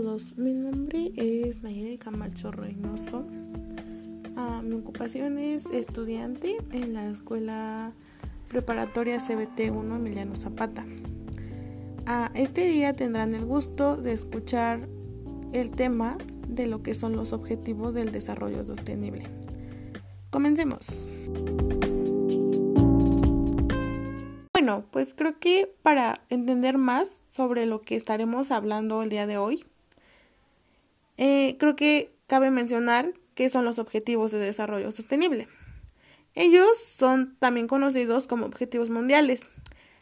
todos, mi nombre es Nayeli Camacho Reynoso. Ah, mi ocupación es estudiante en la escuela preparatoria CBT 1 Emiliano Zapata. Ah, este día tendrán el gusto de escuchar el tema de lo que son los objetivos del desarrollo sostenible. Comencemos. Bueno, pues creo que para entender más sobre lo que estaremos hablando el día de hoy, eh, creo que cabe mencionar qué son los objetivos de desarrollo sostenible. Ellos son también conocidos como objetivos mundiales.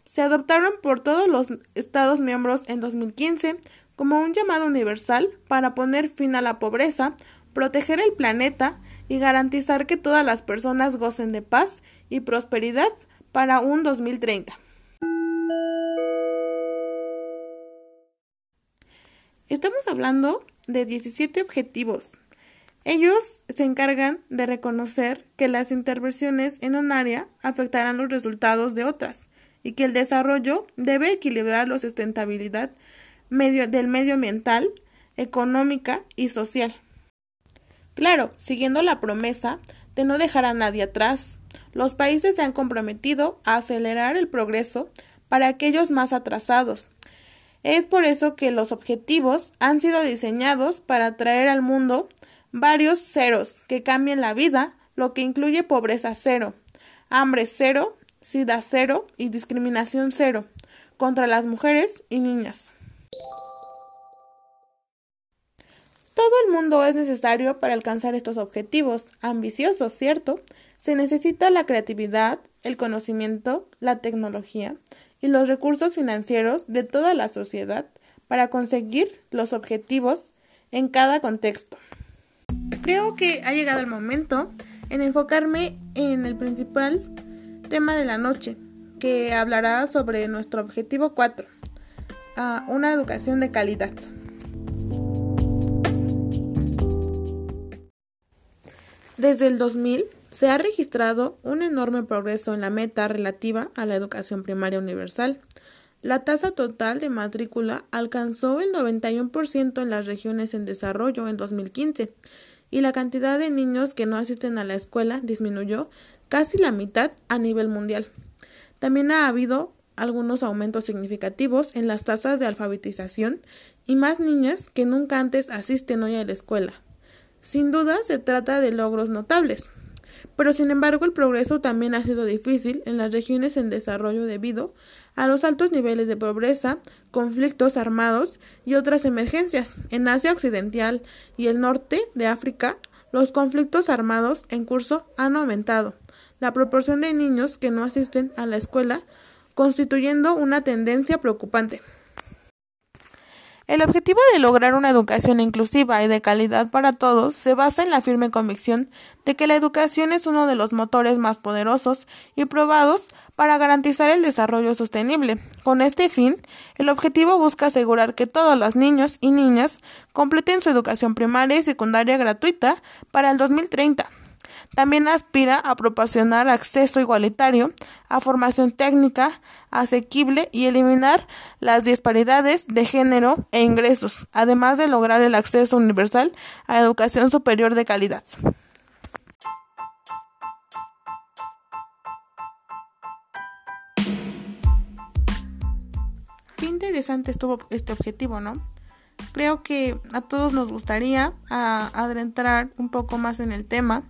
Se adoptaron por todos los Estados miembros en 2015 como un llamado universal para poner fin a la pobreza, proteger el planeta y garantizar que todas las personas gocen de paz y prosperidad para un 2030. Estamos hablando de 17 objetivos. Ellos se encargan de reconocer que las intervenciones en un área afectarán los resultados de otras y que el desarrollo debe equilibrar la sustentabilidad del medio ambiental, económica y social. Claro, siguiendo la promesa de no dejar a nadie atrás, los países se han comprometido a acelerar el progreso para aquellos más atrasados. Es por eso que los objetivos han sido diseñados para traer al mundo varios ceros que cambien la vida, lo que incluye pobreza cero, hambre cero, sida cero y discriminación cero contra las mujeres y niñas. Todo el mundo es necesario para alcanzar estos objetivos, ambiciosos, ¿cierto? Se necesita la creatividad, el conocimiento, la tecnología y los recursos financieros de toda la sociedad para conseguir los objetivos en cada contexto. Creo que ha llegado el momento en enfocarme en el principal tema de la noche, que hablará sobre nuestro objetivo 4, una educación de calidad. Desde el 2000 se ha registrado un enorme progreso en la meta relativa a la educación primaria universal. La tasa total de matrícula alcanzó el 91% en las regiones en desarrollo en 2015 y la cantidad de niños que no asisten a la escuela disminuyó casi la mitad a nivel mundial. También ha habido algunos aumentos significativos en las tasas de alfabetización y más niñas que nunca antes asisten hoy a la escuela. Sin duda se trata de logros notables, pero sin embargo el progreso también ha sido difícil en las regiones en desarrollo debido a los altos niveles de pobreza, conflictos armados y otras emergencias. En Asia Occidental y el norte de África, los conflictos armados en curso han aumentado la proporción de niños que no asisten a la escuela, constituyendo una tendencia preocupante. El objetivo de lograr una educación inclusiva y de calidad para todos se basa en la firme convicción de que la educación es uno de los motores más poderosos y probados para garantizar el desarrollo sostenible. Con este fin, el objetivo busca asegurar que todos los niños y niñas completen su educación primaria y secundaria gratuita para el 2030. También aspira a proporcionar acceso igualitario a formación técnica asequible y eliminar las disparidades de género e ingresos, además de lograr el acceso universal a educación superior de calidad. Qué interesante estuvo este objetivo, ¿no? Creo que a todos nos gustaría adentrar un poco más en el tema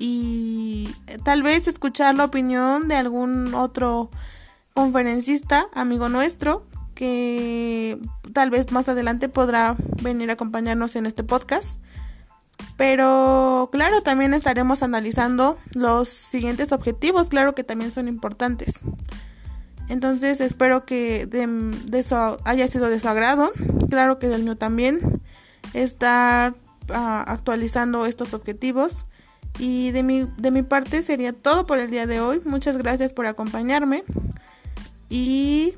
y tal vez escuchar la opinión de algún otro conferencista, amigo nuestro, que tal vez más adelante podrá venir a acompañarnos en este podcast. Pero claro, también estaremos analizando los siguientes objetivos, claro que también son importantes. Entonces espero que de, eso haya sido de su agrado. Claro que del mío también. Estar ah, actualizando estos objetivos y de mi, de mi parte sería todo por el día de hoy. Muchas gracias por acompañarme y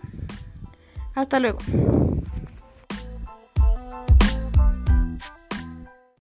hasta luego.